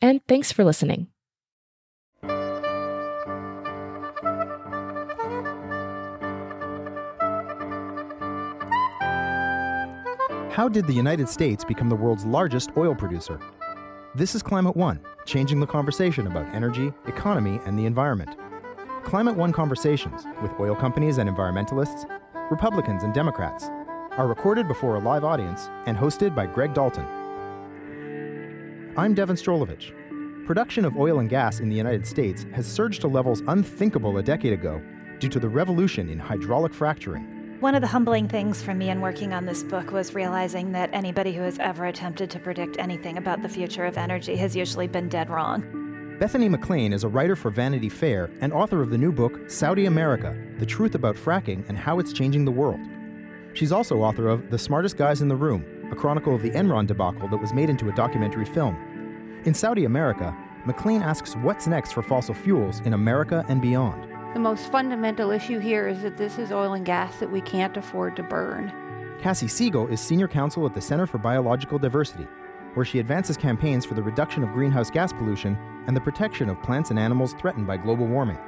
and thanks for listening. How did the United States become the world's largest oil producer? This is Climate One, changing the conversation about energy, economy, and the environment. Climate One conversations with oil companies and environmentalists, Republicans and Democrats, are recorded before a live audience and hosted by Greg Dalton. I'm Devon Strolovich. Production of oil and gas in the United States has surged to levels unthinkable a decade ago due to the revolution in hydraulic fracturing. One of the humbling things for me in working on this book was realizing that anybody who has ever attempted to predict anything about the future of energy has usually been dead wrong. Bethany McLean is a writer for Vanity Fair and author of the new book, Saudi America The Truth About Fracking and How It's Changing the World. She's also author of The Smartest Guys in the Room, a chronicle of the Enron debacle that was made into a documentary film. In Saudi America, McLean asks what's next for fossil fuels in America and beyond. The most fundamental issue here is that this is oil and gas that we can't afford to burn. Kassie Siegel is senior counsel at the Center for Biological Diversity, where she advances campaigns for the reduction of greenhouse gas pollution and the protection of plants and animals threatened by global warming.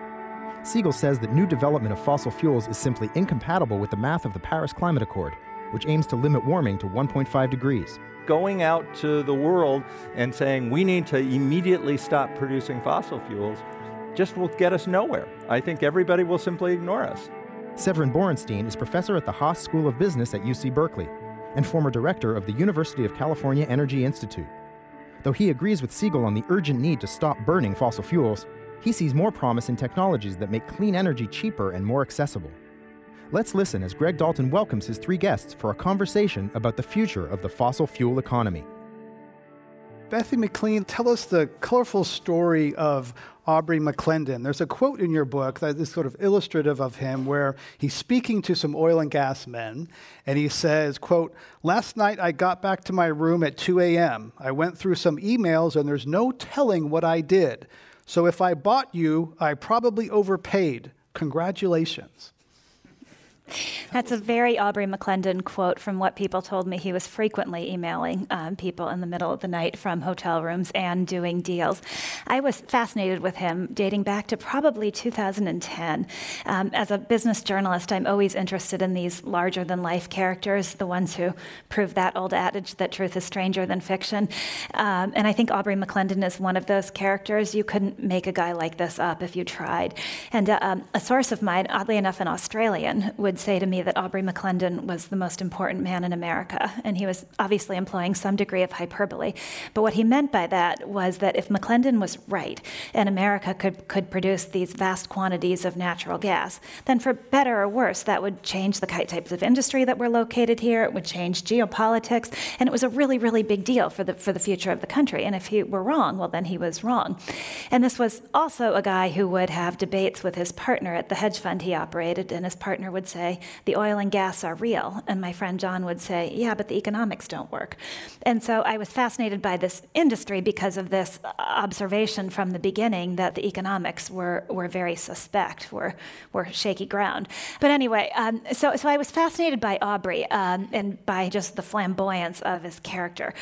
Siegel says that new development of fossil fuels is simply incompatible with the math of the Paris Climate Accord, which aims to limit warming to 1.5 degrees. Going out to the world and saying we need to immediately stop producing fossil fuels just will get us nowhere. I think everybody will simply ignore us. Severin Borenstein is professor at the Haas School of Business at UC Berkeley and former director of the University of California Energy Institute. Though he agrees with Siegel on the urgent need to stop burning fossil fuels, he sees more promise in technologies that make clean energy cheaper and more accessible. Let's listen as Greg Dalton welcomes his three guests for a conversation about the future of the fossil fuel economy. Bethany McLean, tell us the colorful story of Aubrey McClendon. There's a quote in your book that is sort of illustrative of him where he's speaking to some oil and gas men and he says, quote, "Last night I got back to my room at 2 a.m. I went through some emails and there's no telling what I did. So if I bought you, I probably overpaid. Congratulations." That's a very Aubrey McClendon quote from what people told me he was frequently emailing um, people in the middle of the night from hotel rooms and doing deals. I was fascinated with him dating back to probably 2010. Um, as a business journalist, I'm always interested in these larger than life characters, the ones who prove that old adage that truth is stranger than fiction. Um, and I think Aubrey McClendon is one of those characters. You couldn't make a guy like this up if you tried. And uh, um, a source of mine, oddly enough, an Australian, would say to me that Aubrey McClendon was the most important man in America, and he was obviously employing some degree of hyperbole. But what he meant by that was that if McClendon was right, and America could, could produce these vast quantities of natural gas, then for better or worse, that would change the types of industry that were located here, it would change geopolitics, and it was a really, really big deal for the, for the future of the country. And if he were wrong, well, then he was wrong. And this was also a guy who would have debates with his partner at the hedge fund he operated, and his partner would say, the oil and gas are real. And my friend John would say, yeah, but the economics don't work. And so I was fascinated by this industry because of this observation from the beginning that the economics were, were very suspect, were, were shaky ground. But anyway, um, so, so I was fascinated by Aubrey um, and by just the flamboyance of his character.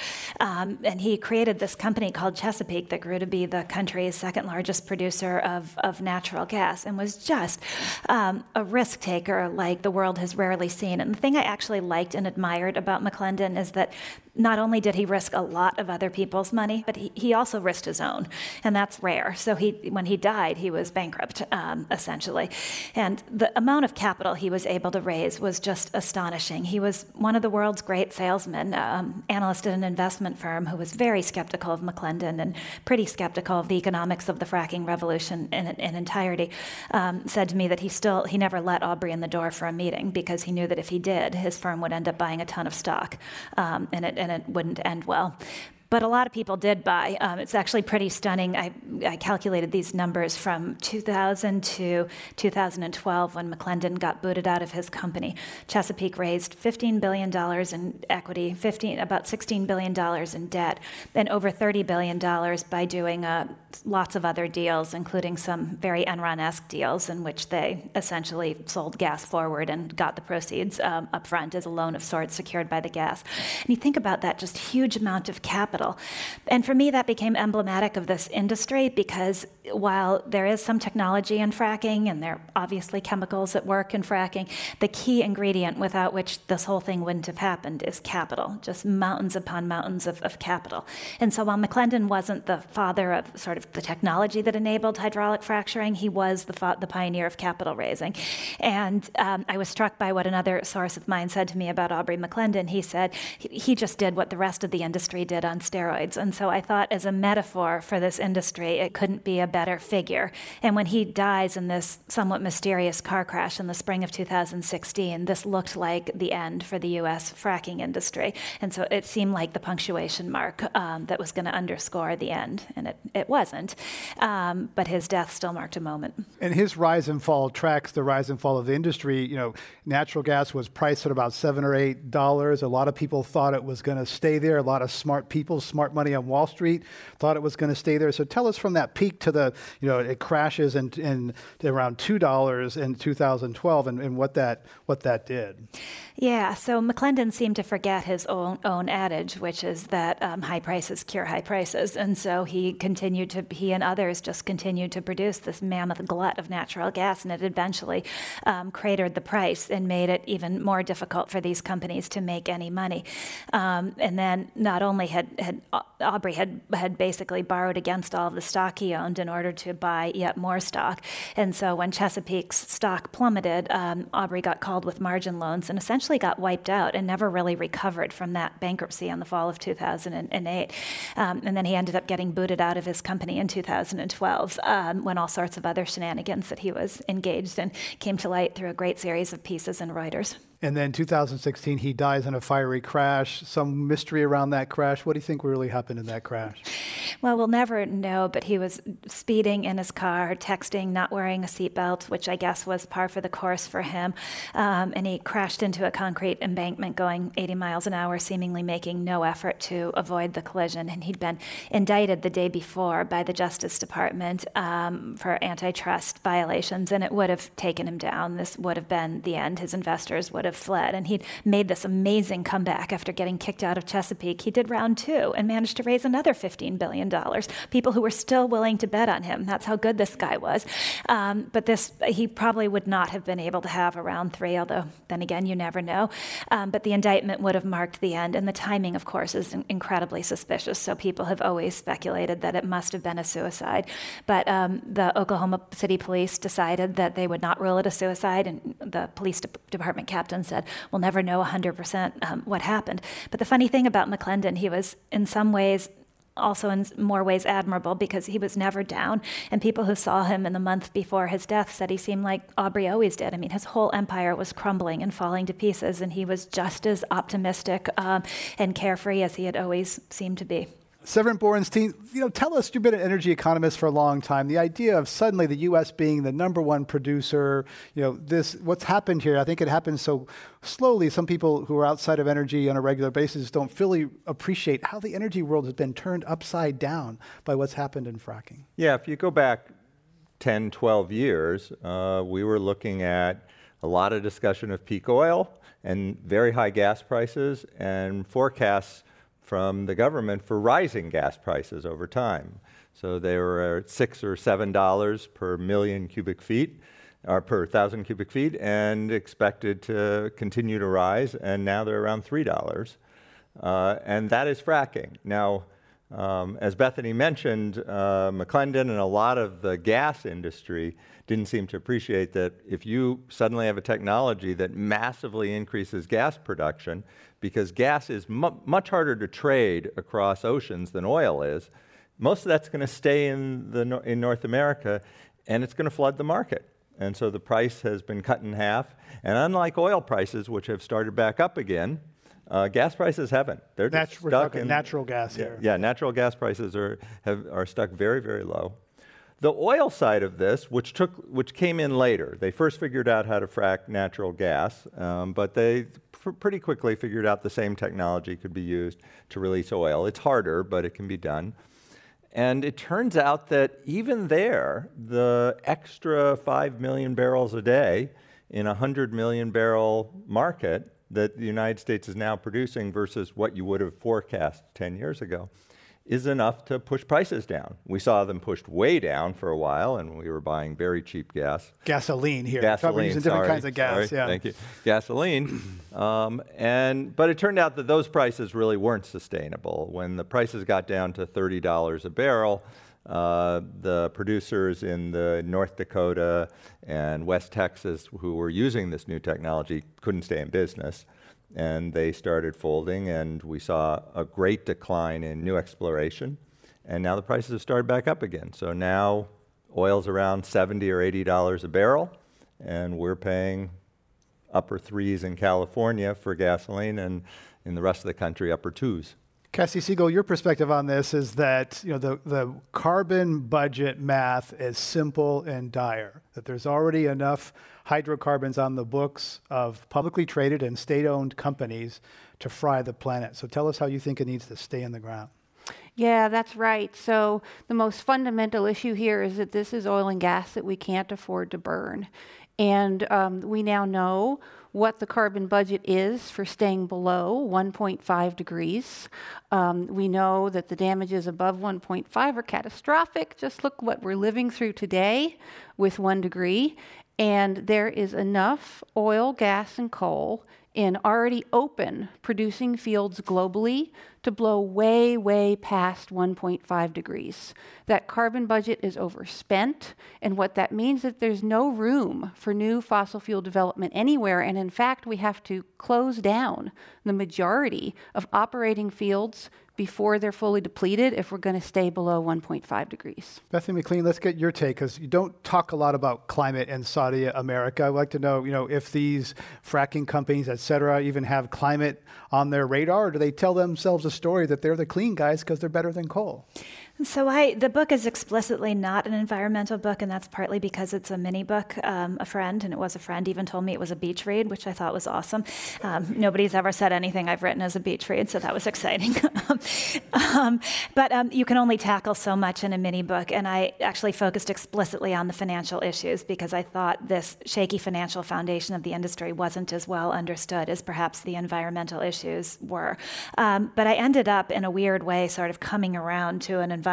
Um, and he created this company called Chesapeake that grew to be the country's second largest producer of, of natural gas and was just um, a risk taker like the world has rarely seen. And the thing I actually liked and admired about McClendon is that not only did he risk a lot of other people's money, but he, he also risked his own, and that's rare. So he, when he died, he was bankrupt um, essentially, and the amount of capital he was able to raise was just astonishing. He was one of the world's great salesmen, um, analyst at an investment firm who was very skeptical of McClendon and pretty skeptical of the economics of the fracking revolution in, in entirety. Um, said to me that he still he never let Aubrey in the door for a meeting because he knew that if he did, his firm would end up buying a ton of stock, um, and it and it wouldn't end well but a lot of people did buy. Um, it's actually pretty stunning. I, I, calculated these numbers from 2000 to 2012 when McClendon got booted out of his company. Chesapeake raised $15 billion in equity, 15, about $16 billion in debt, and over $30 billion by doing uh, lots of other deals, including some very Enron esque deals in which they essentially sold gas forward and got the proceeds um, up front as a loan of sorts secured by the gas. And you think about that just huge amount of capital capital. And for me, that became emblematic of this industry because while there is some technology in fracking and there are obviously chemicals at work in fracking, the key ingredient without which this whole thing wouldn't have happened is capital, just mountains upon mountains of, of capital. And so while McClendon wasn't the father of sort of the technology that enabled hydraulic fracturing, he was the, fa- the pioneer of capital raising. And um, I was struck by what another source of mine said to me about Aubrey McClendon. He said he, he just did what the rest of the industry did on steroids. And so I thought, as a metaphor for this industry, it couldn't be a better figure. And when he dies in this somewhat mysterious car crash in the spring of 2016, this looked like the end for the U.S. fracking industry. And so it seemed like the punctuation mark um, that was going to underscore the end. And it, it wasn't. Um, but his death still marked a moment. And his rise and fall tracks the rise and fall of the industry. You know, natural gas was priced at about seven or eight dollars. A lot of people thought it was going to stay there. A lot of smart people smart money on Wall Street thought it was going to stay there. So tell us from that peak to the, you know, it crashes in, in around $2 in 2012 and, and what, that, what that did. Yeah, so McClendon seemed to forget his own, own adage, which is that um, high prices cure high prices. And so he continued to, he and others just continued to produce this mammoth glut of natural gas, and it eventually um, cratered the price and made it even more difficult for these companies to make any money. Um, and then not only had, had Aubrey had, had basically borrowed against all of the stock he owned in order to buy yet more stock. And so when Chesapeake's stock plummeted, um, Aubrey got called with margin loans and essentially got wiped out and never really recovered from that bankruptcy in the fall of 2008. Um, and then he ended up getting booted out of his company in 2012 um, when all sorts of other shenanigans that he was engaged in came to light through a great series of pieces in Reuters. And then 2016, he dies in a fiery crash. Some mystery around that crash. What do you think really happened in that crash? Well, we'll never know, but he was speeding in his car, texting, not wearing a seatbelt, which I guess was par for the course for him. Um, and he crashed into a concrete embankment going 80 miles an hour, seemingly making no effort to avoid the collision. And he'd been indicted the day before by the Justice Department um, for antitrust violations, and it would have taken him down. This would have been the end. His investors would have fled. And he'd made this amazing comeback after getting kicked out of Chesapeake. He did round two and managed to raise another $15 billion. People who were still willing to bet on him. That's how good this guy was. Um, but this, he probably would not have been able to have a round three, although then again, you never know. Um, but the indictment would have marked the end. And the timing, of course, is incredibly suspicious. So people have always speculated that it must have been a suicide. But um, the Oklahoma City Police decided that they would not rule it a suicide, and the police de- department captain and said, We'll never know 100% um, what happened. But the funny thing about McClendon, he was in some ways also in more ways admirable because he was never down. And people who saw him in the month before his death said he seemed like Aubrey always did. I mean, his whole empire was crumbling and falling to pieces, and he was just as optimistic um, and carefree as he had always seemed to be. Severin Borenstein, you know, tell us, you've been an energy economist for a long time. The idea of suddenly the U.S. being the number one producer, you know, this, what's happened here, I think it happened so slowly. Some people who are outside of energy on a regular basis don't fully appreciate how the energy world has been turned upside down by what's happened in fracking. Yeah, if you go back 10, 12 years, uh, we were looking at a lot of discussion of peak oil and very high gas prices and forecasts from the government for rising gas prices over time. So they were at six or seven dollars per million cubic feet, or per thousand cubic feet, and expected to continue to rise. And now they're around three dollars. uh, and that is fracking. Now, um, as Bethany mentioned, uh, McClendon and a lot of the gas industry didn't seem to appreciate that if you suddenly have a technology that massively increases gas production, because gas is mu- much harder to trade across oceans than oil is, most of that's going to stay in, the, in North America and it's going to flood the market. And so the price has been cut in half. And unlike oil prices, which have started back up again, uh, gas prices haven't. They're Nat- just we're stuck talking in natural gas yeah, here. Yeah, natural gas prices are have, are stuck very very low. The oil side of this, which took which came in later, they first figured out how to frack natural gas, um, but they pr- pretty quickly figured out the same technology could be used to release oil. It's harder, but it can be done. And it turns out that even there, the extra 5 million barrels a day in a 100 million barrel market that the United States is now producing versus what you would have forecast 10 years ago is enough to push prices down. We saw them pushed way down for a while, and we were buying very cheap gas. Gasoline here. Gasoline, using different sorry, kinds of gas. sorry, yeah. Thank you. Gasoline. um, and, but it turned out that those prices really weren't sustainable. When the prices got down to $30 a barrel, uh, the producers in the North Dakota and West Texas who were using this new technology couldn't stay in business and they started folding, and we saw a great decline in new exploration. And now the prices have started back up again. So now oil's around 70 or 80 dollars a barrel, and we're paying upper threes in California for gasoline, and in the rest of the country, upper twos. Kassie Siegel, your perspective on this is that you know the, the carbon budget math is simple and dire. That there's already enough hydrocarbons on the books of publicly traded and state-owned companies to fry the planet. So tell us how you think it needs to stay in the ground. Yeah, that's right. So the most fundamental issue here is that this is oil and gas that we can't afford to burn. And um, we now know what the carbon budget is for staying below 1.5 degrees. Um, we know that the damages above 1.5 are catastrophic. Just look what we're living through today with one degree. And there is enough oil, gas, and coal in already open producing fields globally to blow way, way past 1.5 degrees. That carbon budget is overspent, and what that means is that there's no room for new fossil fuel development anywhere, and in fact, we have to close down the majority of operating fields before they're fully depleted if we're going to stay below 1.5 degrees. Bethany McLean, let's get your take because you don't talk a lot about climate in Saudi America. I'd like to know, you know, if these fracking companies, et cetera, even have climate on their radar, or do they tell themselves a story that they're the clean guys because they're better than coal? So I, the book is explicitly not an environmental book, and that's partly because it's a mini book. Um, a friend, and it was a friend, even told me it was a beach read, which I thought was awesome. Um, nobody's ever said anything I've written as a beach read, so that was exciting. um, but um, you can only tackle so much in a mini book, and I actually focused explicitly on the financial issues because I thought this shaky financial foundation of the industry wasn't as well understood as perhaps the environmental issues were. Um, but I ended up, in a weird way, sort of coming around to an environmental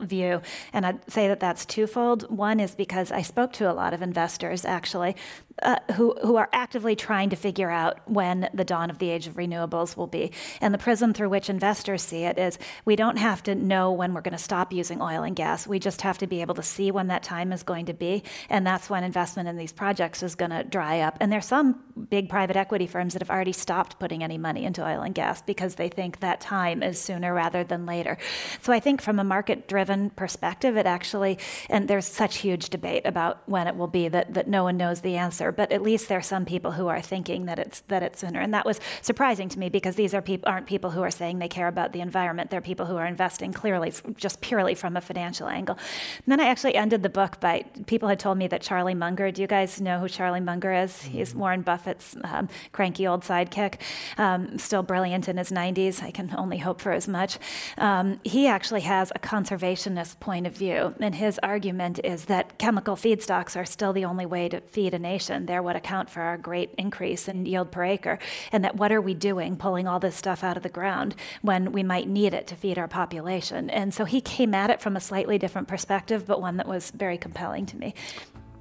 view. And I'd say that that's twofold. One is because I spoke to a lot of investors, actually, uh, who, who are actively trying to figure out when the dawn of the age of renewables will be. And the prism through which investors see it is we don't have to know when we're going to stop using oil and gas. We just have to be able to see when that time is going to be. And that's when investment in these projects is going to dry up. And there's some big private equity firms that have already stopped putting any money into oil and gas because they think that time is sooner rather than later. So I think from a market driven perspective, it actually, and there's such huge debate about when it will be that, that no one knows the answer, but at least there are some people who are thinking that it's, that it's sooner. And that was surprising to me because these are peop- aren't people who are saying they care about the environment. They're people who are investing clearly, just purely from a financial angle. And then I actually ended the book by people had told me that Charlie Munger, do you guys know who Charlie Munger is? He's Warren Buffett's um, cranky old sidekick, um, still brilliant in his 90s. I can only hope for as much. Um, he actually has a conservationist point of view, and his argument is that chemical feedstocks are still the only way to feed a nation. They're what account for our great increase in yield per acre, and that what are we doing pulling all this stuff out of the ground when we might need it to feed our population? And so he came at it from a slightly different perspective, but one that was very compelling to me.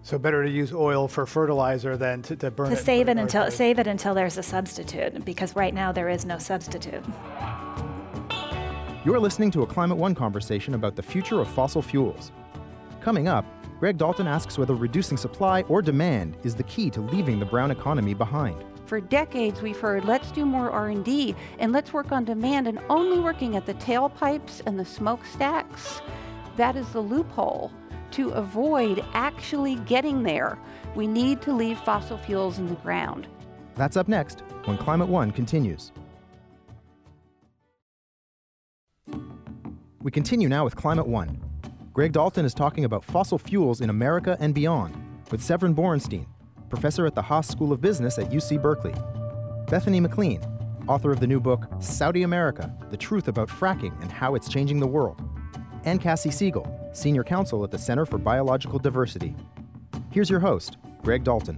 So better to use oil for fertilizer than to, to burn to it. save it until to- save it until there's a substitute because right now there is no substitute. You're listening to a Climate One conversation about the future of fossil fuels. Coming up, Greg Dalton asks whether reducing supply or demand is the key to leaving the brown economy behind. For decades, we've heard let's do more R&D and let's work on demand and only working at the tailpipes and the smokestacks. That is the loophole. To avoid actually getting there, we need to leave fossil fuels in the ground. That's up next when Climate One continues. We continue now with Climate One. Greg Dalton is talking about fossil fuels in America and beyond with Severin Borenstein, professor at the Haas School of Business at UC Berkeley, Bethany McLean, author of the new book Saudi America The Truth About Fracking and How It's Changing the World, and Kassie Siegel, senior counsel at the Center for Biological Diversity. Here's your host, Greg Dalton.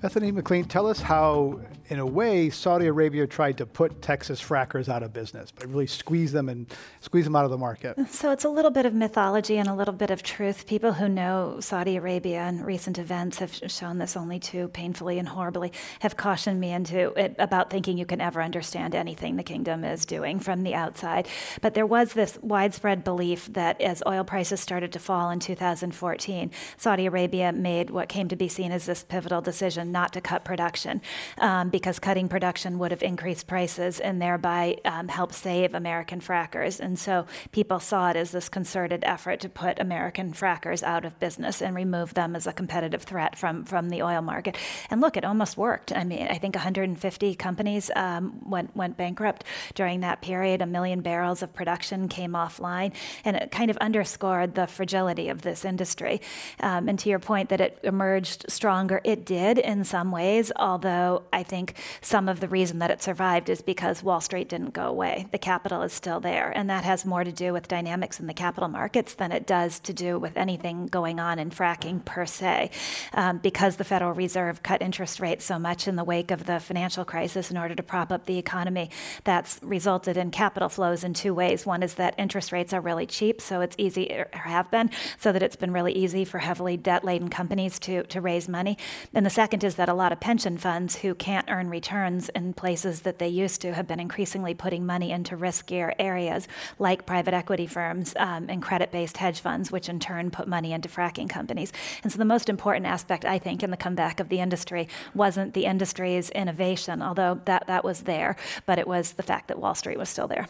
Bethany McLean, tell us how, in a way, Saudi Arabia tried to put Texas frackers out of business, but really squeeze them and squeeze them out of the market. So it's a little bit of mythology and a little bit of truth. People who know Saudi Arabia and recent events have shown this only too painfully and horribly, have cautioned me into it about thinking you can ever understand anything the kingdom is doing from the outside. But there was this widespread belief that as oil prices started to fall in 2014, Saudi Arabia made what came to be seen as this pivotal decision not to cut production, um, because cutting production would have increased prices and thereby um, helped save American frackers. And so people saw it as this concerted effort to put American frackers out of business and remove them as a competitive threat from, from the oil market. And look, it almost worked. I mean, I think 150 companies um, went, went bankrupt during that period. A million barrels of production came offline, and it kind of underscored the fragility of this industry. Um, and to your point that it emerged stronger, it did in some ways, although I think some of the reason that it survived is because Wall Street didn't go away. The capital is still there, and that has more to do with dynamics in the capital markets than it does to do with anything going on in fracking per se. Um, because the Federal Reserve cut interest rates so much in the wake of the financial crisis in order to prop up the economy, that's resulted in capital flows in two ways. One is that interest rates are really cheap, so it's easy, or have been, so that it's been really easy for heavily debt laden companies to, to raise money. And the second is that a lot of pension funds who can't earn returns in places that they used to have been increasingly putting money into riskier areas like private equity firms um, and credit based hedge funds, which in turn put money into fracking companies. And so the most important aspect, I think, in the comeback of the industry wasn't the industry's innovation, although that, that was there, but it was the fact that Wall Street was still there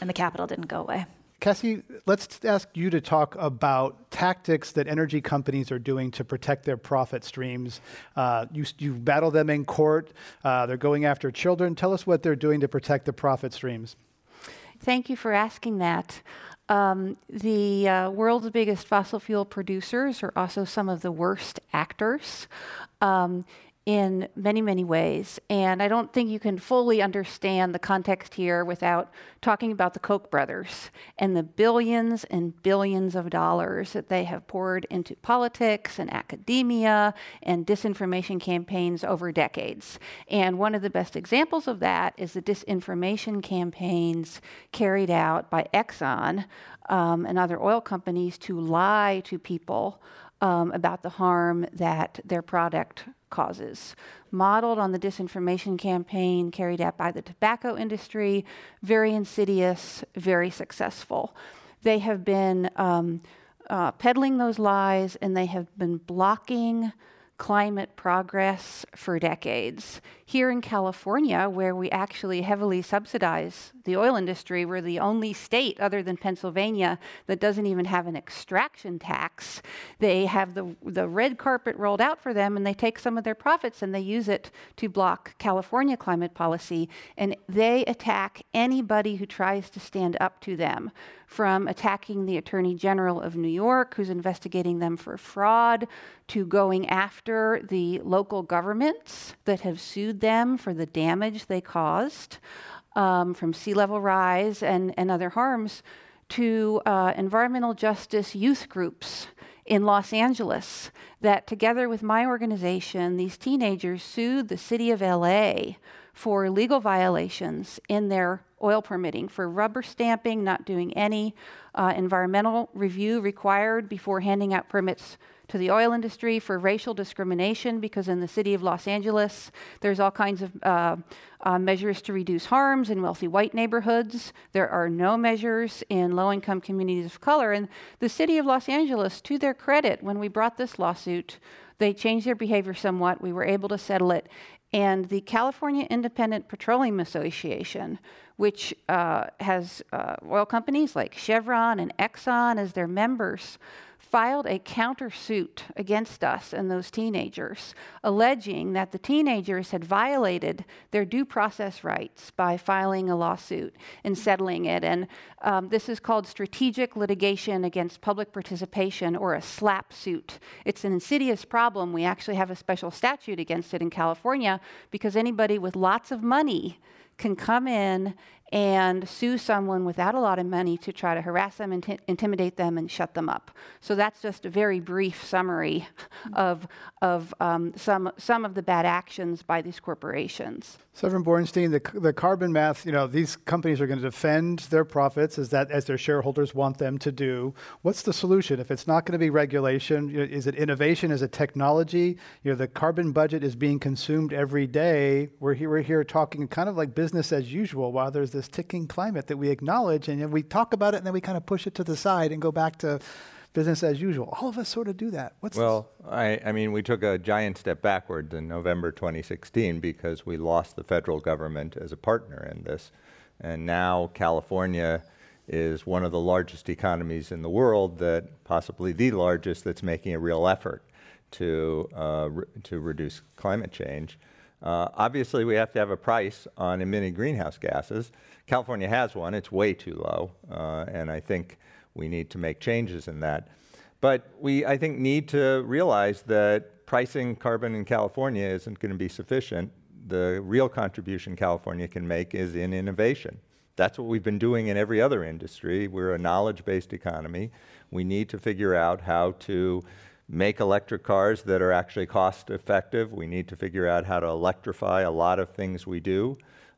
and the capital didn't go away. Kassie, let's ask you to talk about tactics that energy companies are doing to protect their profit streams. Uh, you, you battle them in court, uh, they're going after children. Tell us what they're doing to protect the profit streams. Thank you for asking that. Um, the uh, world's biggest fossil fuel producers are also some of the worst actors. Um, in many, many ways. And I don't think you can fully understand the context here without talking about the Koch brothers and the billions and billions of dollars that they have poured into politics and academia and disinformation campaigns over decades. And one of the best examples of that is the disinformation campaigns carried out by Exxon um, and other oil companies to lie to people um, about the harm that their product causes, modeled on the disinformation campaign carried out by the tobacco industry, very insidious, very successful. They have been um, uh, peddling those lies and they have been blocking climate progress for decades. Here in California, where we actually heavily subsidize the oil industry, we're the only state other than Pennsylvania that doesn't even have an extraction tax. They have the, the red carpet rolled out for them and they take some of their profits and they use it to block California climate policy. And they attack anybody who tries to stand up to them from attacking the Attorney General of New York, who's investigating them for fraud, to going after the local governments that have sued them for the damage they caused um, from sea level rise and, and other harms, to uh, environmental justice youth groups in Los Angeles that, together with my organization, these teenagers sued the city of LA for legal violations in their oil permitting, for rubber stamping, not doing any uh, environmental review required before handing out permits to the oil industry for racial discrimination because in the city of Los Angeles, there's all kinds of uh, uh, measures to reduce harms in wealthy white neighborhoods. There are no measures in low income communities of color. And the city of Los Angeles, to their credit, when we brought this lawsuit, they changed their behavior somewhat. We were able to settle it. And the California Independent Petroleum Association, which uh, has uh, oil companies like Chevron and Exxon as their members, filed a countersuit against us and those teenagers, alleging that the teenagers had violated their due process rights by filing a lawsuit and settling it. And um, this is called strategic litigation against public participation or a SLAPP suit. It's an insidious problem. We actually have a special statute against it in California because anybody with lots of money can come in and sue someone without a lot of money to try to harass them, inti- intimidate them, and shut them up. So that's just a very brief summary of, of um, some, some of the bad actions by these corporations. Severin Borenstein, the, the carbon math, you know, these companies are going to defend their profits as that as their shareholders want them to do. What's the solution? If it's not going to be regulation, you know, is it innovation? Is it technology? You know, the carbon budget is being consumed every day. We're here, we're here talking kind of like business as usual while there's this ticking climate that we acknowledge and we talk about it and then we kind of push it to the side and go back to business as usual. All of us sort of do that. What's well, I, I, mean, we took a giant step backwards in November 2016 because we lost the federal government as a partner in this. And now California is one of the largest economies in the world, that possibly the largest, that's making a real effort to, uh, re- to reduce climate change. Uh, obviously, we have to have a price on emitting greenhouse gases. California has one, it's way too low, uh, and I think we need to make changes in that. But we, I think, need to realize that pricing carbon in California isn't going to be sufficient. The real contribution California can make is in innovation. That's what we've been doing in every other industry. We're a knowledge based economy. We need to figure out how to make electric cars that are actually cost effective. We need to figure out how to electrify a lot of things we do.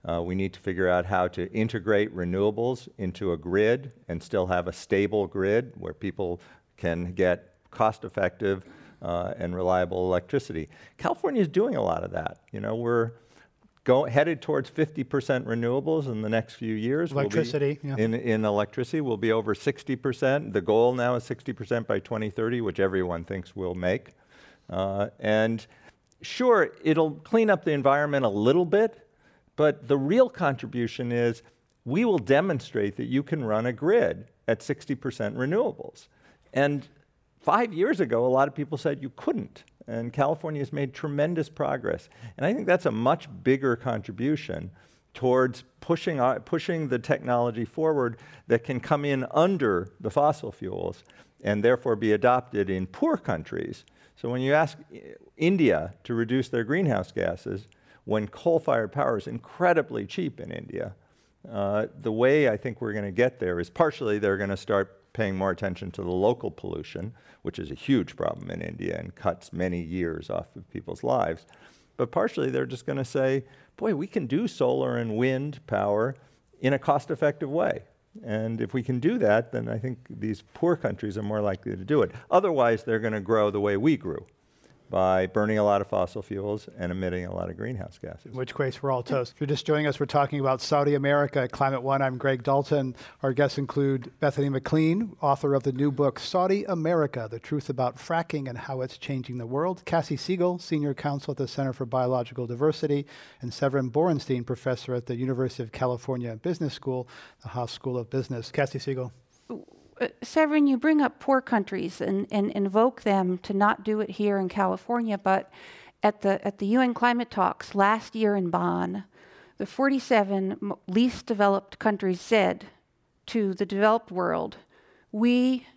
Uh, we need to figure out how to integrate renewables into a grid and still have a stable grid where people can get cost effective uh, and reliable electricity. California is doing a lot of that. You know, we're go, headed towards 50% renewables in the next few years. Electricity, we'll yeah. in, in electricity, we'll be over 60%. The goal now is 60% by 2030, which everyone thinks we'll make. Uh, and sure, it'll clean up the environment a little bit, but the real contribution is we will demonstrate that you can run a grid at 60% renewables. And five years ago, a lot of people said you couldn't. And California has made tremendous progress. And I think that's a much bigger contribution towards pushing, pushing the technology forward that can come in under the fossil fuels and therefore be adopted in poor countries. So when you ask eh, India to reduce their greenhouse gases, when coal fired power is incredibly cheap in India. Uh, the way I think we're going to get there is partially they're going to start paying more attention to the local pollution, which is a huge problem in India and cuts many years off of people's lives. But partially they're just going to say, boy, we can do solar and wind power in a cost effective way. And if we can do that, then I think these poor countries are more likely to do it. Otherwise, they're going to grow the way we grew by burning a lot of fossil fuels and emitting a lot of greenhouse gases. In which case, we're all toast. If you're just joining us, we're talking about Saudi America at Climate One. I'm Greg Dalton. Our guests include Bethany McLean, author of the new book, Saudi America The Truth About Fracking and How It's Changing the World, Kassie Siegel, Senior Counsel at the Center for Biological Diversity, and Severin Borenstein, Professor at the University of California Business School, the Haas School of Business. Kassie Siegel. Uh, Severin, you bring up poor countries and, and invoke them to not do it here in California, but at the, at the UN climate talks last year in Bonn, the 47 least developed countries said to the developed world, We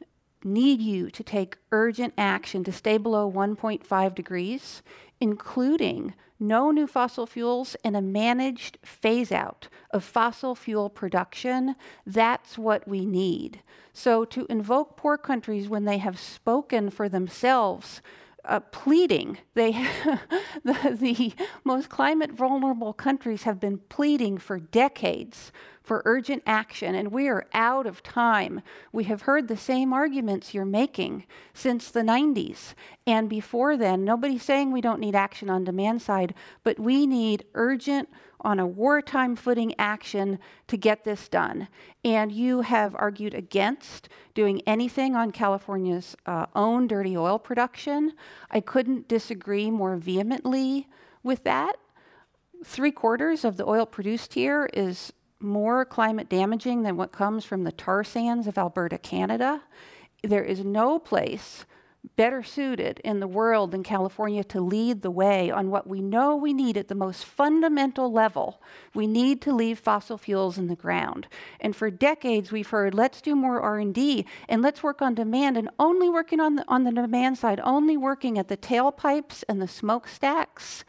need you to take urgent action to stay below 1.5 degrees, including no new fossil fuels and a managed phase out of fossil fuel production. That's what we need. So, to invoke poor countries when they have spoken for themselves, uh, pleading, they the, the most climate vulnerable countries have been pleading for decades for urgent action, and we are out of time. We have heard the same arguments you're making since the 90s. And before then, nobody's saying we don't need action on demand side, but we need urgent, on a wartime footing action to get this done. And you have argued against doing anything on California's uh, own dirty oil production. I couldn't disagree more vehemently with that. Three quarters of the oil produced here is more climate damaging than what comes from the tar sands of Alberta, Canada. There is no place better suited in the world than California to lead the way on what we know we need at the most fundamental level. We need to leave fossil fuels in the ground. And for decades we've heard let's do more R&D and let's work on demand and only working on the on the demand side, only working at the tailpipes and the smokestacks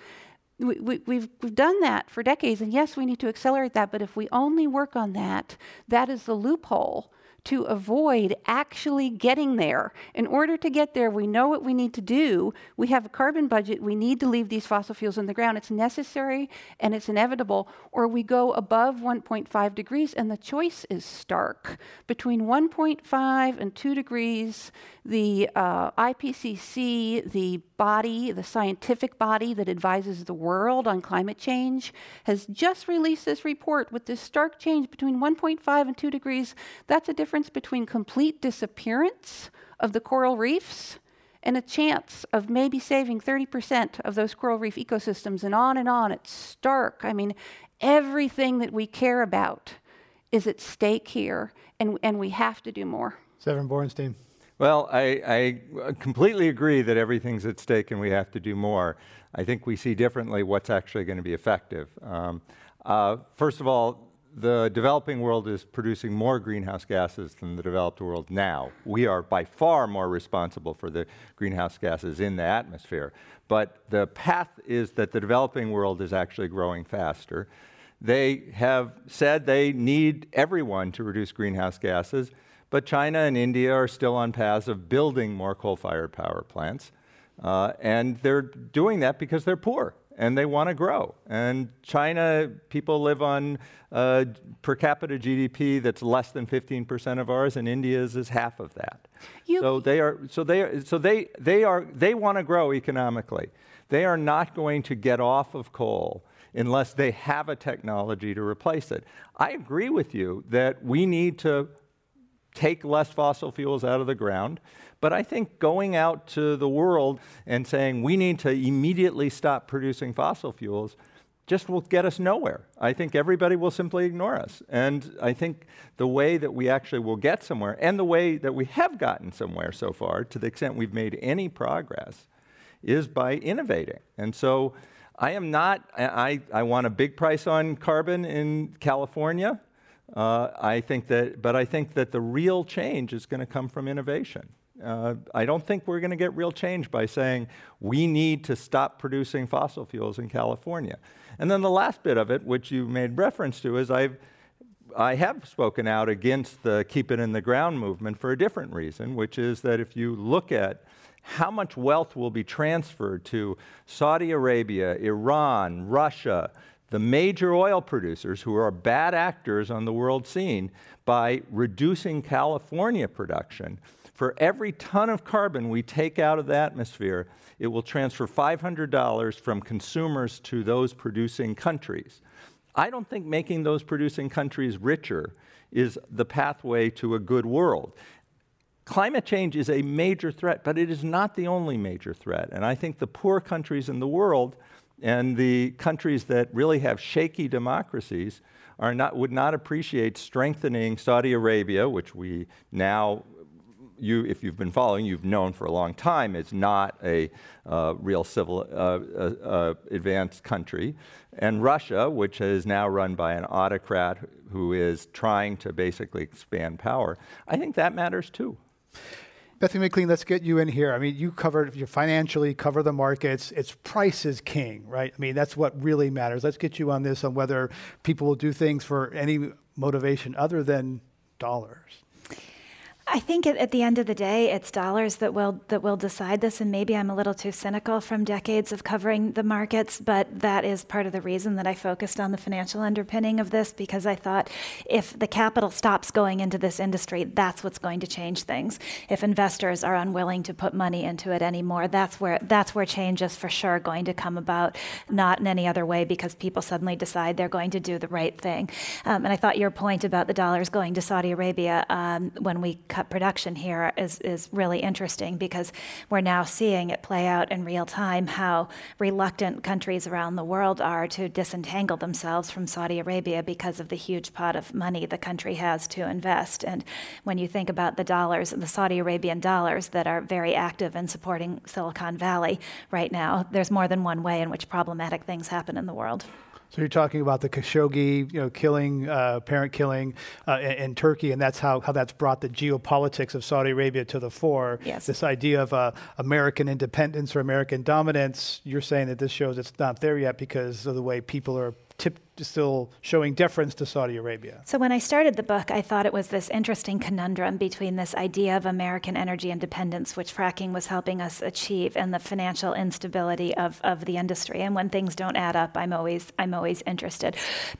we, we, we've, we've done that for decades, and yes, we need to accelerate that, but if we only work on that, that is the loophole to avoid actually getting there. In order to get there, we know what we need to do. We have a carbon budget. We need to leave these fossil fuels in the ground. It's necessary and it's inevitable, or we go above 1.5 degrees, and the choice is stark. Between 1.5 and 2 degrees, the uh, IPCC, the body, the scientific body that advises the world on climate change, has just released this report with this stark change between 1.5 and 2 degrees. That's a difference between complete disappearance of the coral reefs and a chance of maybe saving 30% of those coral reef ecosystems, and on and on. It's stark. I mean, everything that we care about is at stake here, and, and we have to do more. Severin Borenstein. Well, I, I, completely agree that everything's at stake and we have to do more. I think we see differently what's actually going to be effective. Um, uh, first of all, the developing world is producing more greenhouse gases than the developed world now. We are by far more responsible for the greenhouse gases in the atmosphere. But the path is that the developing world is actually growing faster. They have said they need everyone to reduce greenhouse gases. But China and India are still on paths of building more coal fired power plants. Uh, and they're doing that because they're poor and they want to grow. And China, people live on uh, per capita GDP that's less than 15% of ours, and India's is half of that. You so they are. So they are. So they they are. They want to grow economically. They are not going to get off of coal unless they have a technology to replace it. I agree with you that we need to take less fossil fuels out of the ground. But I think going out to the world and saying we need to immediately stop producing fossil fuels just will get us nowhere. I think everybody will simply ignore us. And I think the way that we actually will get somewhere, and the way that we have gotten somewhere so far, to the extent we've made any progress, is by innovating. And so I am not, I, I want a big price on carbon in California. Uh, I think that, but I think that the real change is going to come from innovation. Uh, I don't think we're going to get real change by saying we need to stop producing fossil fuels in California. And then the last bit of it, which you made reference to, is I've I have spoken out against the keep it in the ground movement for a different reason, which is that if you look at how much wealth will be transferred to Saudi Arabia, Iran, Russia, the major oil producers who are bad actors on the world scene by reducing California production. For every ton of carbon we take out of the atmosphere, it will transfer $500 from consumers to those producing countries. I don't think making those producing countries richer is the pathway to a good world. Climate change is a major threat, but it is not the only major threat. And I think the poor countries in the world and the countries that really have shaky democracies not, would not appreciate strengthening Saudi Arabia, which we now, you, if you've been following, you've known for a long time is not a uh, real civil uh, uh, uh advanced country, and Russia, which is now run by an autocrat who is trying to basically expand power. I think that matters too. Bethany McLean, let's get you in here. I mean, you covered, you financially cover the markets. It's price is king, right? I mean, that's what really matters. Let's get you on this on whether people will do things for any motivation other than dollars. I think at, the end of the day, it's dollars that will that will decide this. And maybe I'm a little too cynical from decades of covering the markets, but that is part of the reason that I focused on the financial underpinning of this because I thought if the capital stops going into this industry, that's what's going to change things. If investors are unwilling to put money into it anymore, that's where that's where change is for sure going to come about, not in any other way because people suddenly decide they're going to do the right thing. Um, and I thought your point about the dollars going to Saudi Arabia um, when we cut production here is, is really interesting because we're now seeing it play out in real time how reluctant countries around the world are to disentangle themselves from Saudi Arabia because of the huge pot of money the country has to invest. And when you think about the dollars, the Saudi Arabian dollars that are very active in supporting Silicon Valley right now, there's more than one way in which problematic things happen in the world. So you're talking about the Khashoggi, you know, killing, uh, parent killing uh, in, in, Turkey, and that's how, how that's brought the geopolitics of Saudi Arabia to the fore. Yes. This idea of uh, American independence or American dominance, you're saying that this shows it's not there yet because of the way people are tip, still showing deference to Saudi Arabia. So when I started the book, I thought it was this interesting conundrum between this idea of American energy independence, which fracking was helping us achieve, and the financial instability of, of the industry. And when things don't add up, I'm always I'm always interested.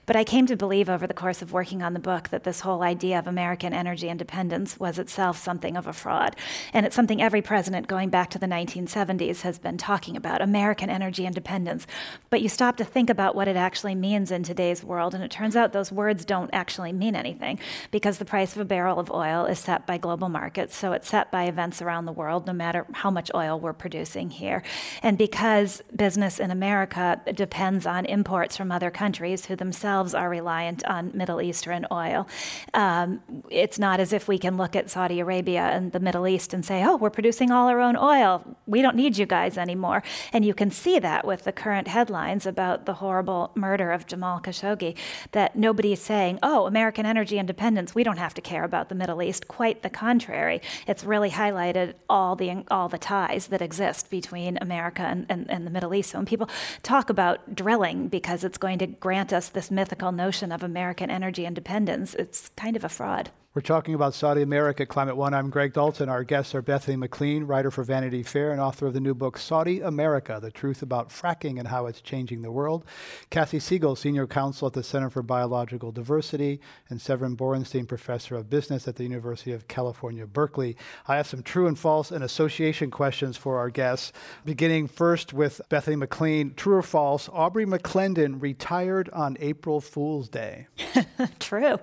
But I came to believe over the course of working on the book that this whole idea of American energy independence was itself something of a fraud. And it's something every president going back to the 1970s has been talking about, American energy independence. But you stop to think about what it actually means in today's world. And it turns out those words don't actually mean anything because the price of a barrel of oil is set by global markets. So it's set by events around the world, no matter how much oil we're producing here. And because business in America depends on imports from other countries who themselves are reliant on Middle Eastern oil, um, it's not as if we can look at Saudi Arabia and the Middle East and say, oh, we're producing all our own oil. We don't need you guys anymore. And you can see that with the current headlines about the horrible murder of Jamal Khashoggi, that nobody is saying, oh, American energy independence, we don't have to care about the Middle East. Quite the contrary. It's really highlighted all the, all the ties that exist between America and, and, and the Middle East. So when people talk about drilling because it's going to grant us this mythical notion of American energy independence, it's kind of a fraud. We're talking about Saudi America Climate One. I'm Greg Dalton. Our guests are Bethany McLean, writer for Vanity Fair and author of the new book Saudi America The Truth About Fracking and How It's Changing the World. Kassie Siegel, Senior Counsel at the Center for Biological Diversity, and Severin Borenstein, Professor of Business at the University of California, Berkeley. I have some true and false and association questions for our guests, beginning first with Bethany McLean. True or false, Aubrey McClendon retired on April Fool's Day? true.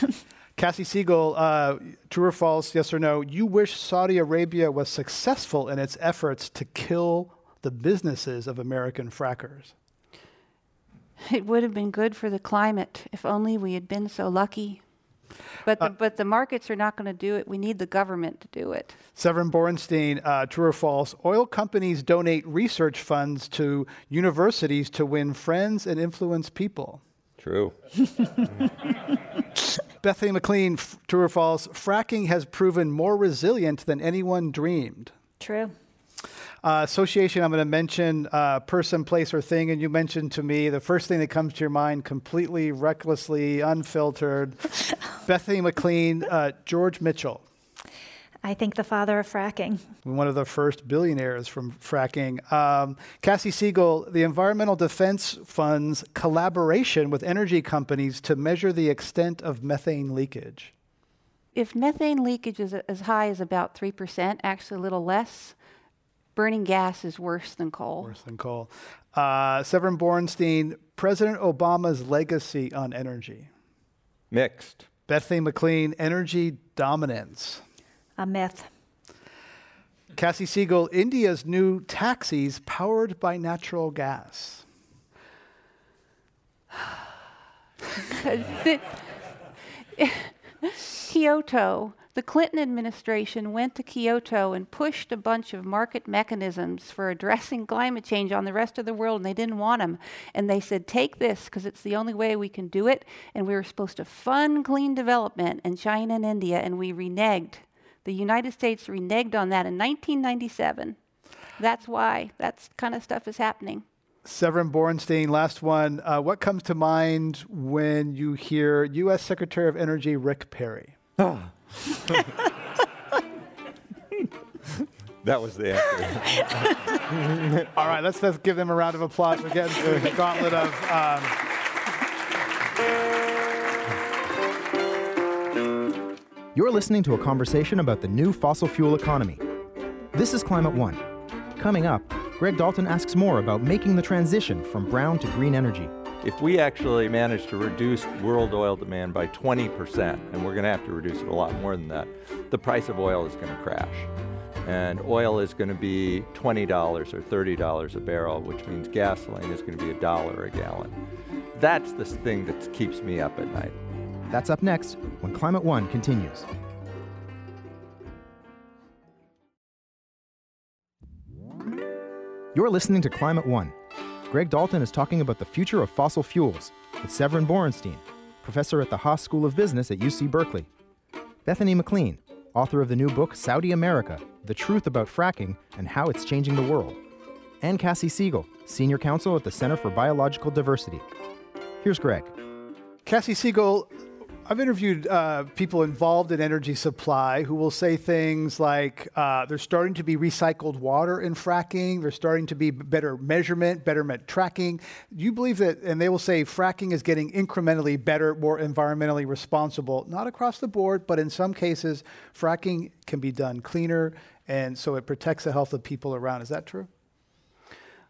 Kassie Siegel, uh, true or false, yes or no, you wish Saudi Arabia was successful in its efforts to kill the businesses of American frackers? It would have been good for the climate if only we had been so lucky. But the, uh, but the markets are not going to do it. We need the government to do it. Severin Borenstein, uh, true or false? Oil companies donate research funds to universities to win friends and influence people. True. Bethany McLean, f- true or false? Fracking has proven more resilient than anyone dreamed. True. Uh, association, I'm going to mention uh, person, place, or thing, and you mentioned to me the first thing that comes to your mind, completely, recklessly, unfiltered. Bethany McLean, uh, George Mitchell. I think the father of fracking. One of the first billionaires from fracking. Um, Kassie Siegel, the Environmental Defense Fund's collaboration with energy companies to measure the extent of methane leakage. If methane leakage is as high as about 3%, actually a little less, burning gas is worse than coal. Worse than coal. Uh, Severin Borenstein, President Obama's legacy on energy. Mixed. Bethany McLean, energy dominance a myth. Kassie Siegel, India's new taxis powered by natural gas. Kyoto, the Clinton administration went to Kyoto and pushed a bunch of market mechanisms for addressing climate change on the rest of the world, and they didn't want them. And they said, take this, because it's the only way we can do it. And we were supposed to fund clean development in China and India, and we reneged. The United States reneged on that in 1997. That's why that kind of stuff is happening. Severin Borenstein, last one. Uh, what comes to mind when you hear U.S. Secretary of Energy Rick Perry? that was the answer. All right, let's, let's give them a round of applause for getting through the gauntlet of. Um, You're listening to a conversation about the new fossil fuel economy. This is Climate One. Coming up, Greg Dalton asks more about making the transition from brown to green energy. If we actually manage to reduce world oil demand by 20%, and we're going to have to reduce it a lot more than that, the price of oil is going to crash. And oil is going to be $20 or $30 a barrel, which means gasoline is going to be a dollar a gallon. That's the thing that keeps me up at night. That's up next when Climate One continues. You're listening to Climate One. Greg Dalton is talking about the future of fossil fuels with Severin Borenstein, professor at the Haas School of Business at UC Berkeley. Bethany McLean, author of the new book Saudi America The Truth About Fracking and How It's Changing the World. And Kassie Siegel, senior counsel at the Center for Biological Diversity. Here's Greg. Kassie Siegel, I've interviewed uh, people involved in energy supply who will say things like uh, there's starting to be recycled water in fracking, there's starting to be better measurement, betterment tracking. Do you believe that, and they will say fracking is getting incrementally better, more environmentally responsible, not across the board, but in some cases, fracking can be done cleaner, and so it protects the health of people around. Is that true?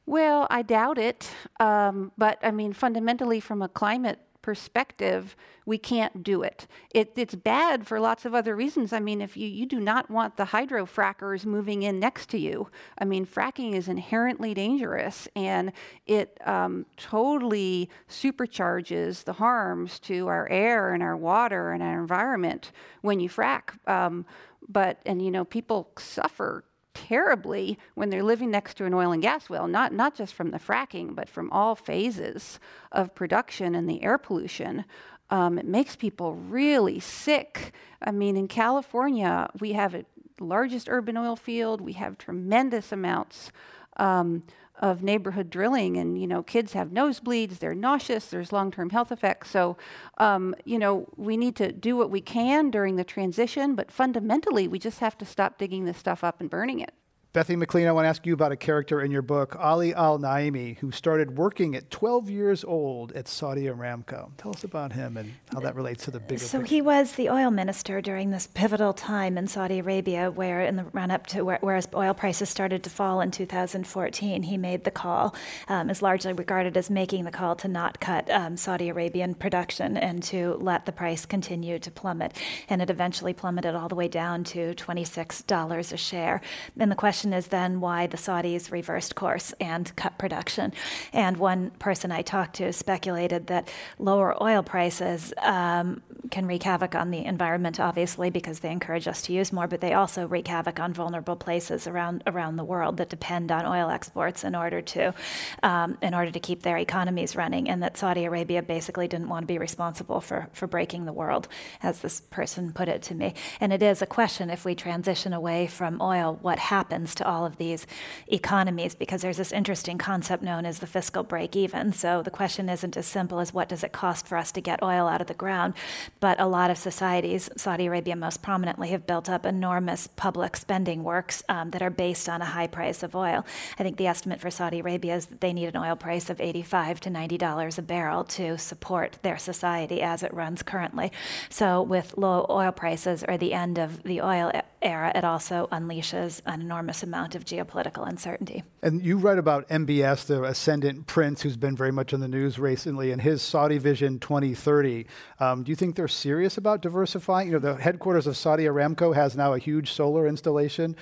Well, I doubt it. Um, but I mean, fundamentally, from a climate perspective, we can't do it. it. It's bad for lots of other reasons. I mean, if you, you do not want the hydrofrackers moving in next to you, I mean, fracking is inherently dangerous and it um, totally supercharges the harms to our air and our water and our environment when you frack. Um, but, and you know, people suffer terribly when they're living next to an oil and gas well, not, not just from the fracking, but from all phases of production and the air pollution. Um, it makes people really sick. I mean, in California, we have the largest urban oil field, we have tremendous amounts. Um, of neighborhood drilling and you know kids have nosebleeds they're nauseous there's long-term health effects. So um, you know we need to do what we can during the transition but fundamentally we just have to stop digging this stuff up and burning it Bethany McLean, I want to ask you about a character in your book, Ali Al Naimi, who started working at 12 years old at Saudi Aramco. Tell us about him and how that relates to the bigger So picture. he was the oil minister during this pivotal time in Saudi Arabia, where in the run up to where, where oil prices started to fall in 2014, he made the call, um, is largely regarded as making the call to not cut um, Saudi Arabian production and to let the price continue to plummet. And it eventually plummeted all the way down to $26 a share. And the question question is then why the Saudis reversed course and cut production. And one person I talked to speculated that lower oil prices um, can wreak havoc on the environment, obviously, because they encourage us to use more, but they also wreak havoc on vulnerable places around around the world that depend on oil exports in order to um, in order to keep their economies running. And that Saudi Arabia basically didn't want to be responsible for for breaking the world, as this person put it to me. And it is a question if we transition away from oil, what happens to all of these economies because there's this interesting concept known as the fiscal break even. So the question isn't as simple as what does it cost for us to get oil out of the ground, but a lot of societies, Saudi Arabia most prominently, have built up enormous public spending works um, that are based on a high price of oil. I think the estimate for Saudi Arabia is that they need an oil price of 85 to 90 dollars a barrel to support their society as it runs currently. So with low oil prices or the end of the oil era, it also unleashes an enormous amount of geopolitical uncertainty. And you write about MBS, the ascendant prince who's been very much in the news recently, and his Saudi Vision 2030. Um, do you think they're serious about diversifying? You know, the headquarters of Saudi Aramco has now a huge solar installation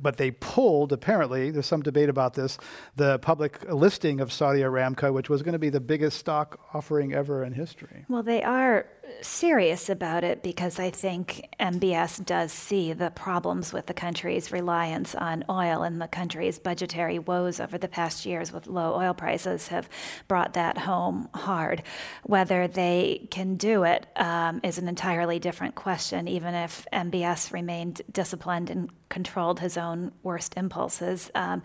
but they pulled, apparently, there's some debate about this, the public listing of Saudi Aramco, which was going to be the biggest stock offering ever in history. Well, they are serious about it because I think MBS does see the problems with the country's reliance on oil and the country's budgetary woes over the past years with low oil prices have brought that home hard. Whether they can do it um, is an entirely different question, even if MBS remained disciplined and controlled his own worst impulses, um,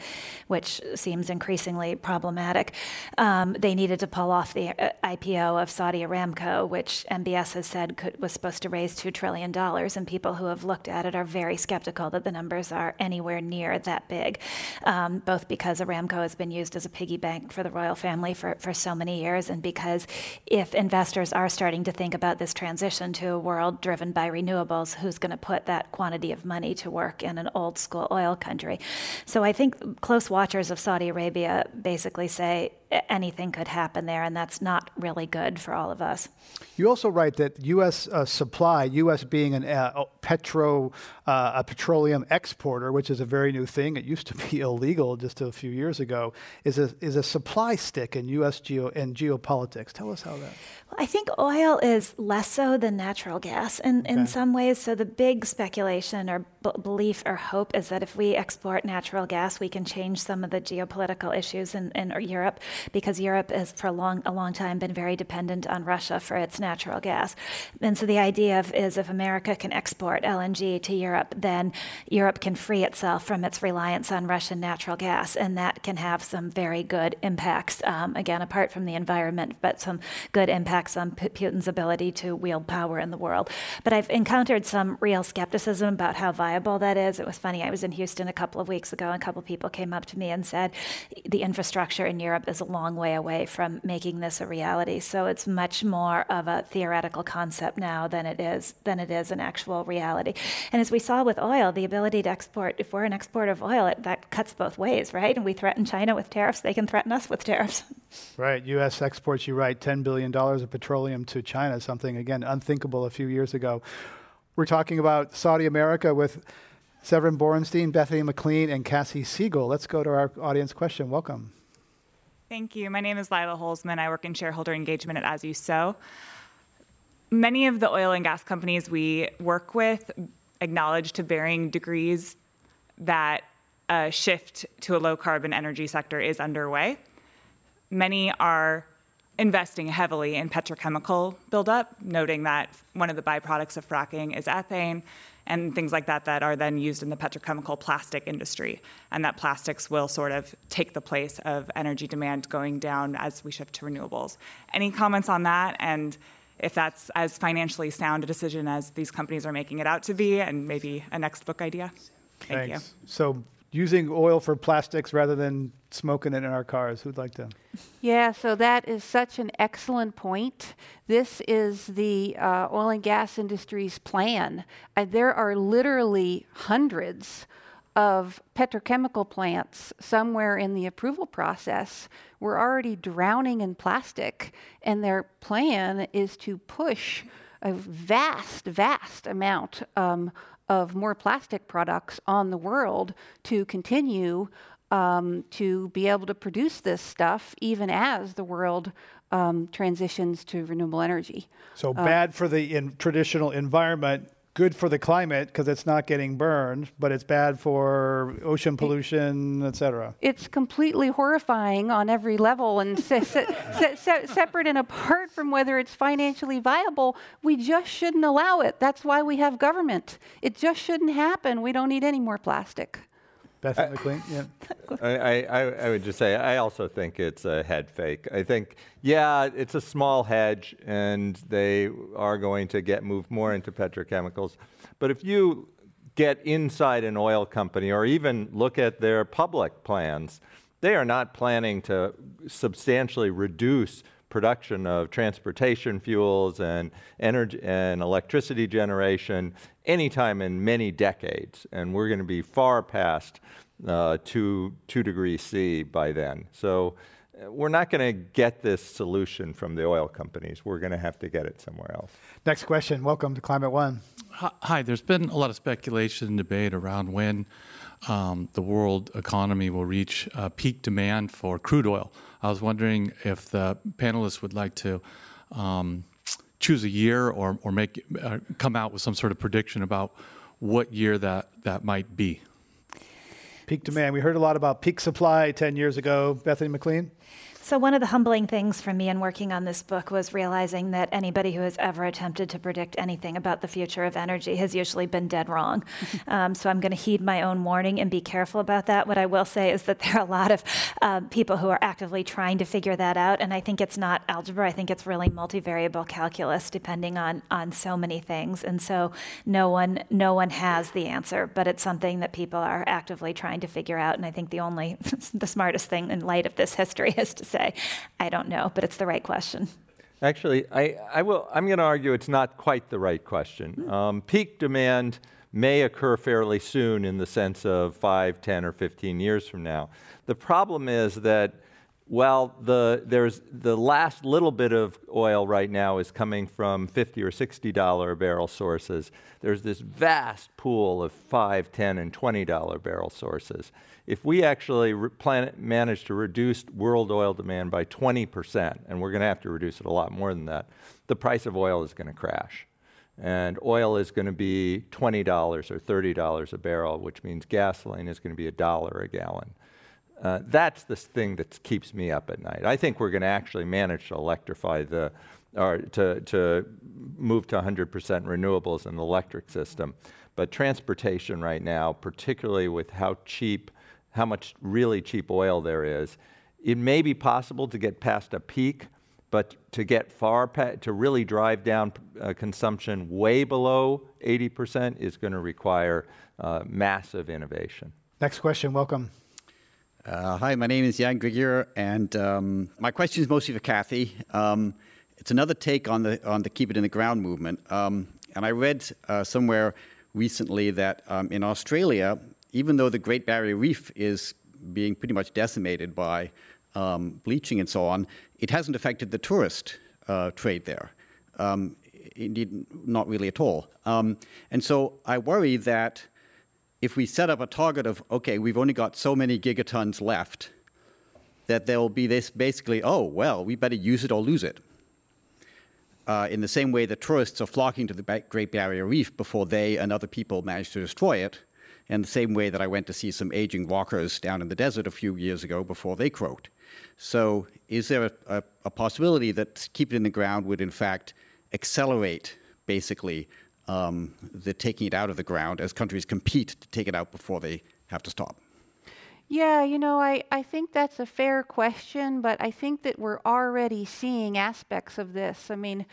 which seems increasingly problematic. Um, they needed to pull off the uh, IPO of Saudi Aramco, which MBS has said could, was supposed to raise $2 trillion, and people who have looked at it are very skeptical that the numbers are anywhere near that big, um, both because Aramco has been used as a piggy bank for the royal family for, for so many years, and because if investors are starting to think about this transition to a world driven by renewables, who's going to put that quantity of money to work in an old school oil country? So I think close watchers of Saudi Arabia basically say anything could happen there, and that's not really good for all of us. You also write that U.S. Uh, supply, U.S. being an uh, petro, uh, a petroleum exporter, which is a very new thing. It used to be illegal just a few years ago. Is a is a supply stick in U.S. geo and geopolitics. Tell us how that. Well, I think oil is less so than natural gas in, okay. in some ways. So the big speculation or b- belief or hope is that if we export natural gas, we can change some of the geopolitical issues in, in Europe because Europe has for a long, a long time been very dependent on Russia for its natural gas. And so the idea of, is if America can export LNG to Europe, then Europe can free itself from its reliance on Russian natural gas. And that can have some very good impacts, um, again, apart from the environment, but some good impacts on P- Putin's ability to wield power in the world. But I've encountered some real skepticism about how viable that is. It was funny. I was in Houston a couple of weeks ago, and a couple of people came up to me and said the infrastructure in Europe is a long way away from making this a reality. So it's much more of a theoretical concept now than it is than it is an actual reality. And as we saw with oil, the ability to export, if we're an exporter of oil, it, that cuts both ways, right? And we threaten China with tariffs, they can threaten us with tariffs. Right. U.S. exports, you write, $10 billion of petroleum to China, something, again, unthinkable a few years ago. We're talking about Saudi America with Severin Borenstein, Bethany McLean, and Kassie Siegel. Let's go to our audience question. Welcome. Thank you. My name is Lila Holzman. I work in shareholder engagement at As You Sow. Many of the oil and gas companies we work with acknowledge to varying degrees that a shift to a low carbon energy sector is underway. Many are investing heavily in petrochemical buildup, noting that one of the byproducts of fracking is ethane and things like that that are then used in the petrochemical plastic industry. And that plastics will sort of take the place of energy demand going down as we shift to renewables. Any comments on that? And if that's as financially sound a decision as these companies are making it out to be, and maybe a next book idea? Thank Thanks. you. So using oil for plastics rather than smoking it in our cars. Who'd like to? Yeah, so that is such an excellent point. This is the uh, oil and gas industry's plan. Uh, there are literally hundreds of petrochemical plants somewhere in the approval process We're already drowning in plastic, and their plan is to push a vast, vast amount um, of more plastic products on the world to continue um, to be able to produce this stuff even as the world um, transitions to renewable energy. So uh, bad for the in traditional environment, good for the climate because it's not getting burned, but it's bad for ocean pollution, et cetera. It's completely horrifying on every level and se- se- se- separate and apart from whether it's financially viable. We just shouldn't allow it. That's why we have government. It just shouldn't happen. We don't need any more plastic. Beth McLean, yeah. I, I, I, would just say I also think it's a head fake. I think, yeah, it's a small hedge, and they are going to get moved more into petrochemicals. But if you get inside an oil company or even look at their public plans, they are not planning to substantially reduce production of transportation fuels and energy and electricity generation anytime in many decades. And we're going to be far past uh, two, two degrees C by then. So uh, we're not going to get this solution from the oil companies. We're going to have to get it somewhere else. Next question. Welcome to Climate One. Hi. There's been a lot of speculation and debate around when um, the world economy will reach uh, peak demand for crude oil. I was wondering if the panelists would like to um, choose a year or, or make uh, come out with some sort of prediction about what year that, that might be. Peak demand. We heard a lot about peak supply 10 years ago. Bethany McLean? So, one of the humbling things for me in working on this book was realizing that anybody who has ever attempted to predict anything about the future of energy has usually been dead wrong. um, so, I'm going to heed my own warning and be careful about that. What I will say is that there are a lot of uh, people who are actively trying to figure that out. And I think it's not algebra, I think it's really multivariable calculus, depending on, on so many things. And so, no one, no one has the answer, but it's something that people are actively trying to figure out. And I think the only, the smartest thing in light of this history is to say, say, I don't know, but it's the right question. Actually, I, I will, I'm going to argue it's not quite the right question. Mm. Um, peak demand may occur fairly soon in the sense of 5, 10, or 15 years from now. The problem is that well, the, there's the last little bit of oil right now is coming from 50 or 60 dollar barrel sources. There's this vast pool of 5, 10, and 20 dollar barrel sources. If we actually re- manage to reduce world oil demand by 20%, and we're going to have to reduce it a lot more than that, the price of oil is going to crash. And oil is going to be $20 or $30 a barrel, which means gasoline is going to be a dollar a gallon. Uh, that's the thing that keeps me up at night. I think we're going to actually manage to electrify the, or to, to move to 100% renewables in the electric system. But transportation right now, particularly with how cheap, how much really cheap oil there is, it may be possible to get past a peak, but to get far, pa- to really drive down uh, consumption way below 80% is going to require uh, massive innovation. Next question, welcome. Uh, hi, my name is Jan Grigir, and um, my question is mostly for Kassie. Um, it's another take on the on the keep it in the ground movement. Um, and I read uh, somewhere recently that um, in Australia, even though the Great Barrier Reef is being pretty much decimated by um, bleaching and so on, it hasn't affected the tourist uh, trade there. Um, indeed, not really at all. and so I worry that if we set up a target of, okay, we've only got so many gigatons left, that there will be this basically, oh, well, we better use it or lose it. Uh, in the same way that tourists are flocking to the Great Barrier Reef before they and other people manage to destroy it, and the same way that I went to see some aging walkers down in the desert a few years ago before they croaked. So, is there a, a, a possibility that keeping it in the ground would, in fact, accelerate basically um, the taking it out of the ground as countries compete to take it out before they have to stop? Yeah, you know, I, I think that's a fair question, but I think that we're already seeing aspects of this. I mean,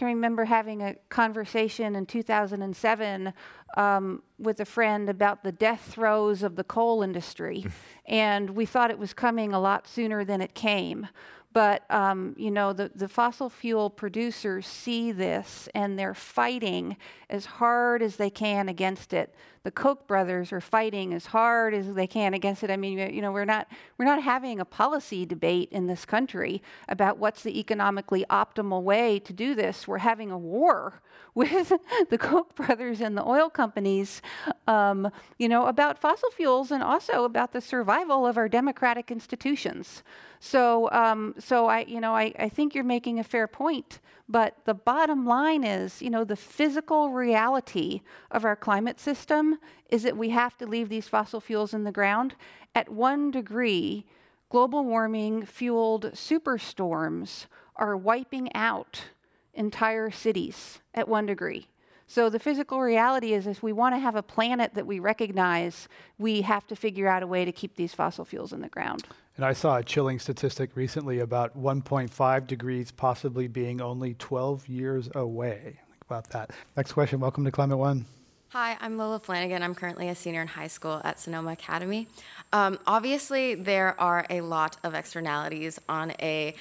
can remember having a conversation in 2007 um, with a friend about the death throes of the coal industry, and we thought it was coming a lot sooner than it came. But um, you know, the, the fossil fuel producers see this and they're fighting as hard as they can against it. The Koch brothers are fighting as hard as they can against it. I mean, you know, we're not we're not having a policy debate in this country about what's the economically optimal way to do this. We're having a war with the Koch brothers and the oil companies, um, you know, about fossil fuels and also about the survival of our democratic institutions. So, um, so I, you know, I, I think you're making a fair point. But the bottom line is, you know, the physical reality of our climate system is that we have to leave these fossil fuels in the ground. At one degree, global warming fueled superstorms are wiping out entire cities at one degree. So the physical reality is if we want to have a planet that we recognize, we have to figure out a way to keep these fossil fuels in the ground. And I saw a chilling statistic recently about 1.5 degrees possibly being only 12 years away. Think about that. Next question. Welcome to Climate One. Hi, I'm Lola Flanagan. I'm currently a senior in high school at Sonoma Academy. Um, obviously, there are a lot of externalities on a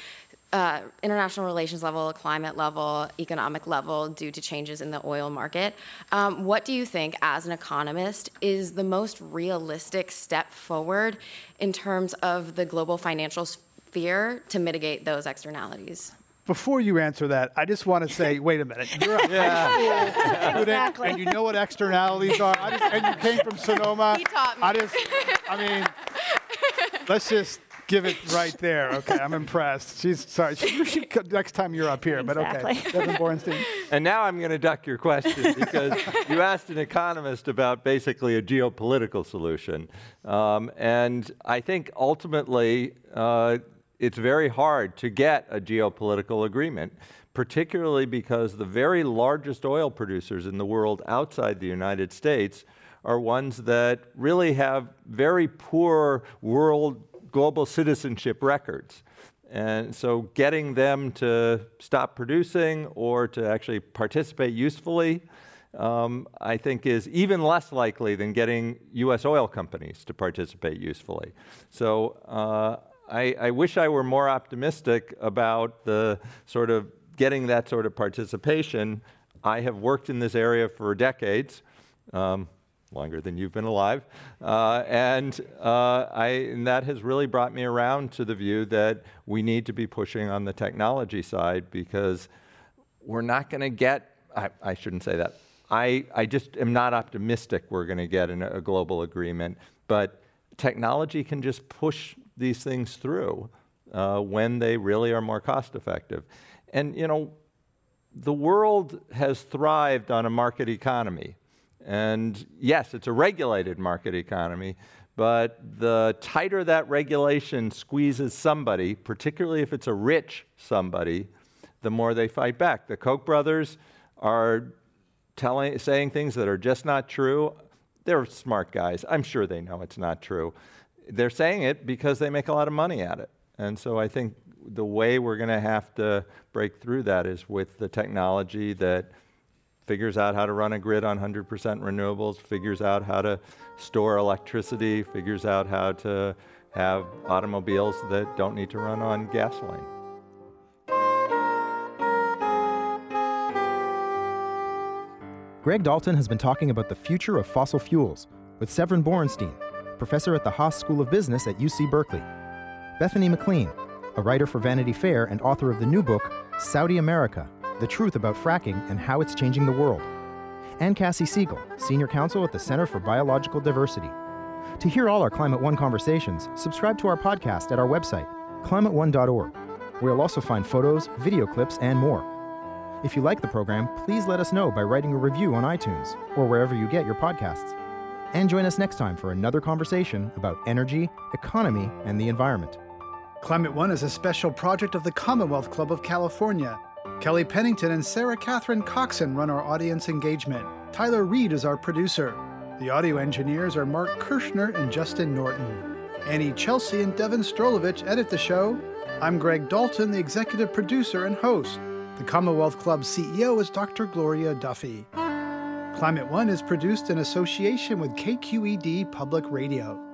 uh, international relations level, climate level, economic level due to changes in the oil market. Um, what do you think, as an economist, is the most realistic step forward in terms of the global financial sphere to mitigate those externalities? Before you answer that, I just want to say, wait a minute. You're a yeah. exactly. And you know what externalities are. Just, and you came from Sonoma. He taught me. I just, I mean, let's just give it right there. Okay, I'm impressed. She's sorry. She, she, next time you're up here, exactly. but okay. Severin Borenstein. And now I'm going to duck your question because you asked an economist about basically a geopolitical solution, um, and I think ultimately. Uh, it's very hard to get a geopolitical agreement, particularly because the very largest oil producers in the world outside the United States are ones that really have very poor world global citizenship records. And so getting them to stop producing or to actually participate usefully, um, I think, is even less likely than getting U.S. oil companies to participate usefully. So uh, I, I, wish I were more optimistic about the sort of getting that sort of participation. I have worked in this area for decades. Um, longer than you've been alive. Uh, and, uh, I, and that has really brought me around to the view that we need to be pushing on the technology side because we're not going to get, I, I, shouldn't say that. I, I just am not optimistic we're going to get an, a global agreement, but technology can just push these things through uh, when they really are more cost effective. And, you know, the world has thrived on a market economy. And yes, it's a regulated market economy, but the tighter that regulation squeezes somebody, particularly if it's a rich somebody, the more they fight back. The Koch brothers are telling, saying things that are just not true. They're smart guys. I'm sure they know it's not true. They're saying it because they make a lot of money at it. And so I think the way we're going to have to break through that is with the technology that figures out how to run a grid on 100% renewables, figures out how to store electricity, figures out how to have automobiles that don't need to run on gasoline. Greg Dalton has been talking about the future of fossil fuels with Severin Borenstein, professor at the Haas School of Business at UC Berkeley, Bethany McLean, a writer for Vanity Fair and author of the new book, Saudi America the truth about fracking and how it's changing the world. And Kassie Siegel, Senior Counsel at the Center for Biological Diversity. To hear all our Climate One conversations, subscribe to our podcast at our website, climateone.org, where you'll also find photos, video clips, and more. If you like the program, please let us know by writing a review on iTunes or wherever you get your podcasts. And join us next time for another conversation about energy, economy, and the environment. Climate One is a special project of the Commonwealth Club of California Kelly Pennington and Sarah Catherine Coxon run our audience engagement. Tyler Reed is our producer. The audio engineers are Mark Kirschner and Justin Norton. Annie Chelsea and Devin Strolovich edit the show. I'm Greg Dalton, the executive producer and host. The Commonwealth Club CEO is Dr. Gloria Duffy. Climate One is produced in association with KQED Public Radio.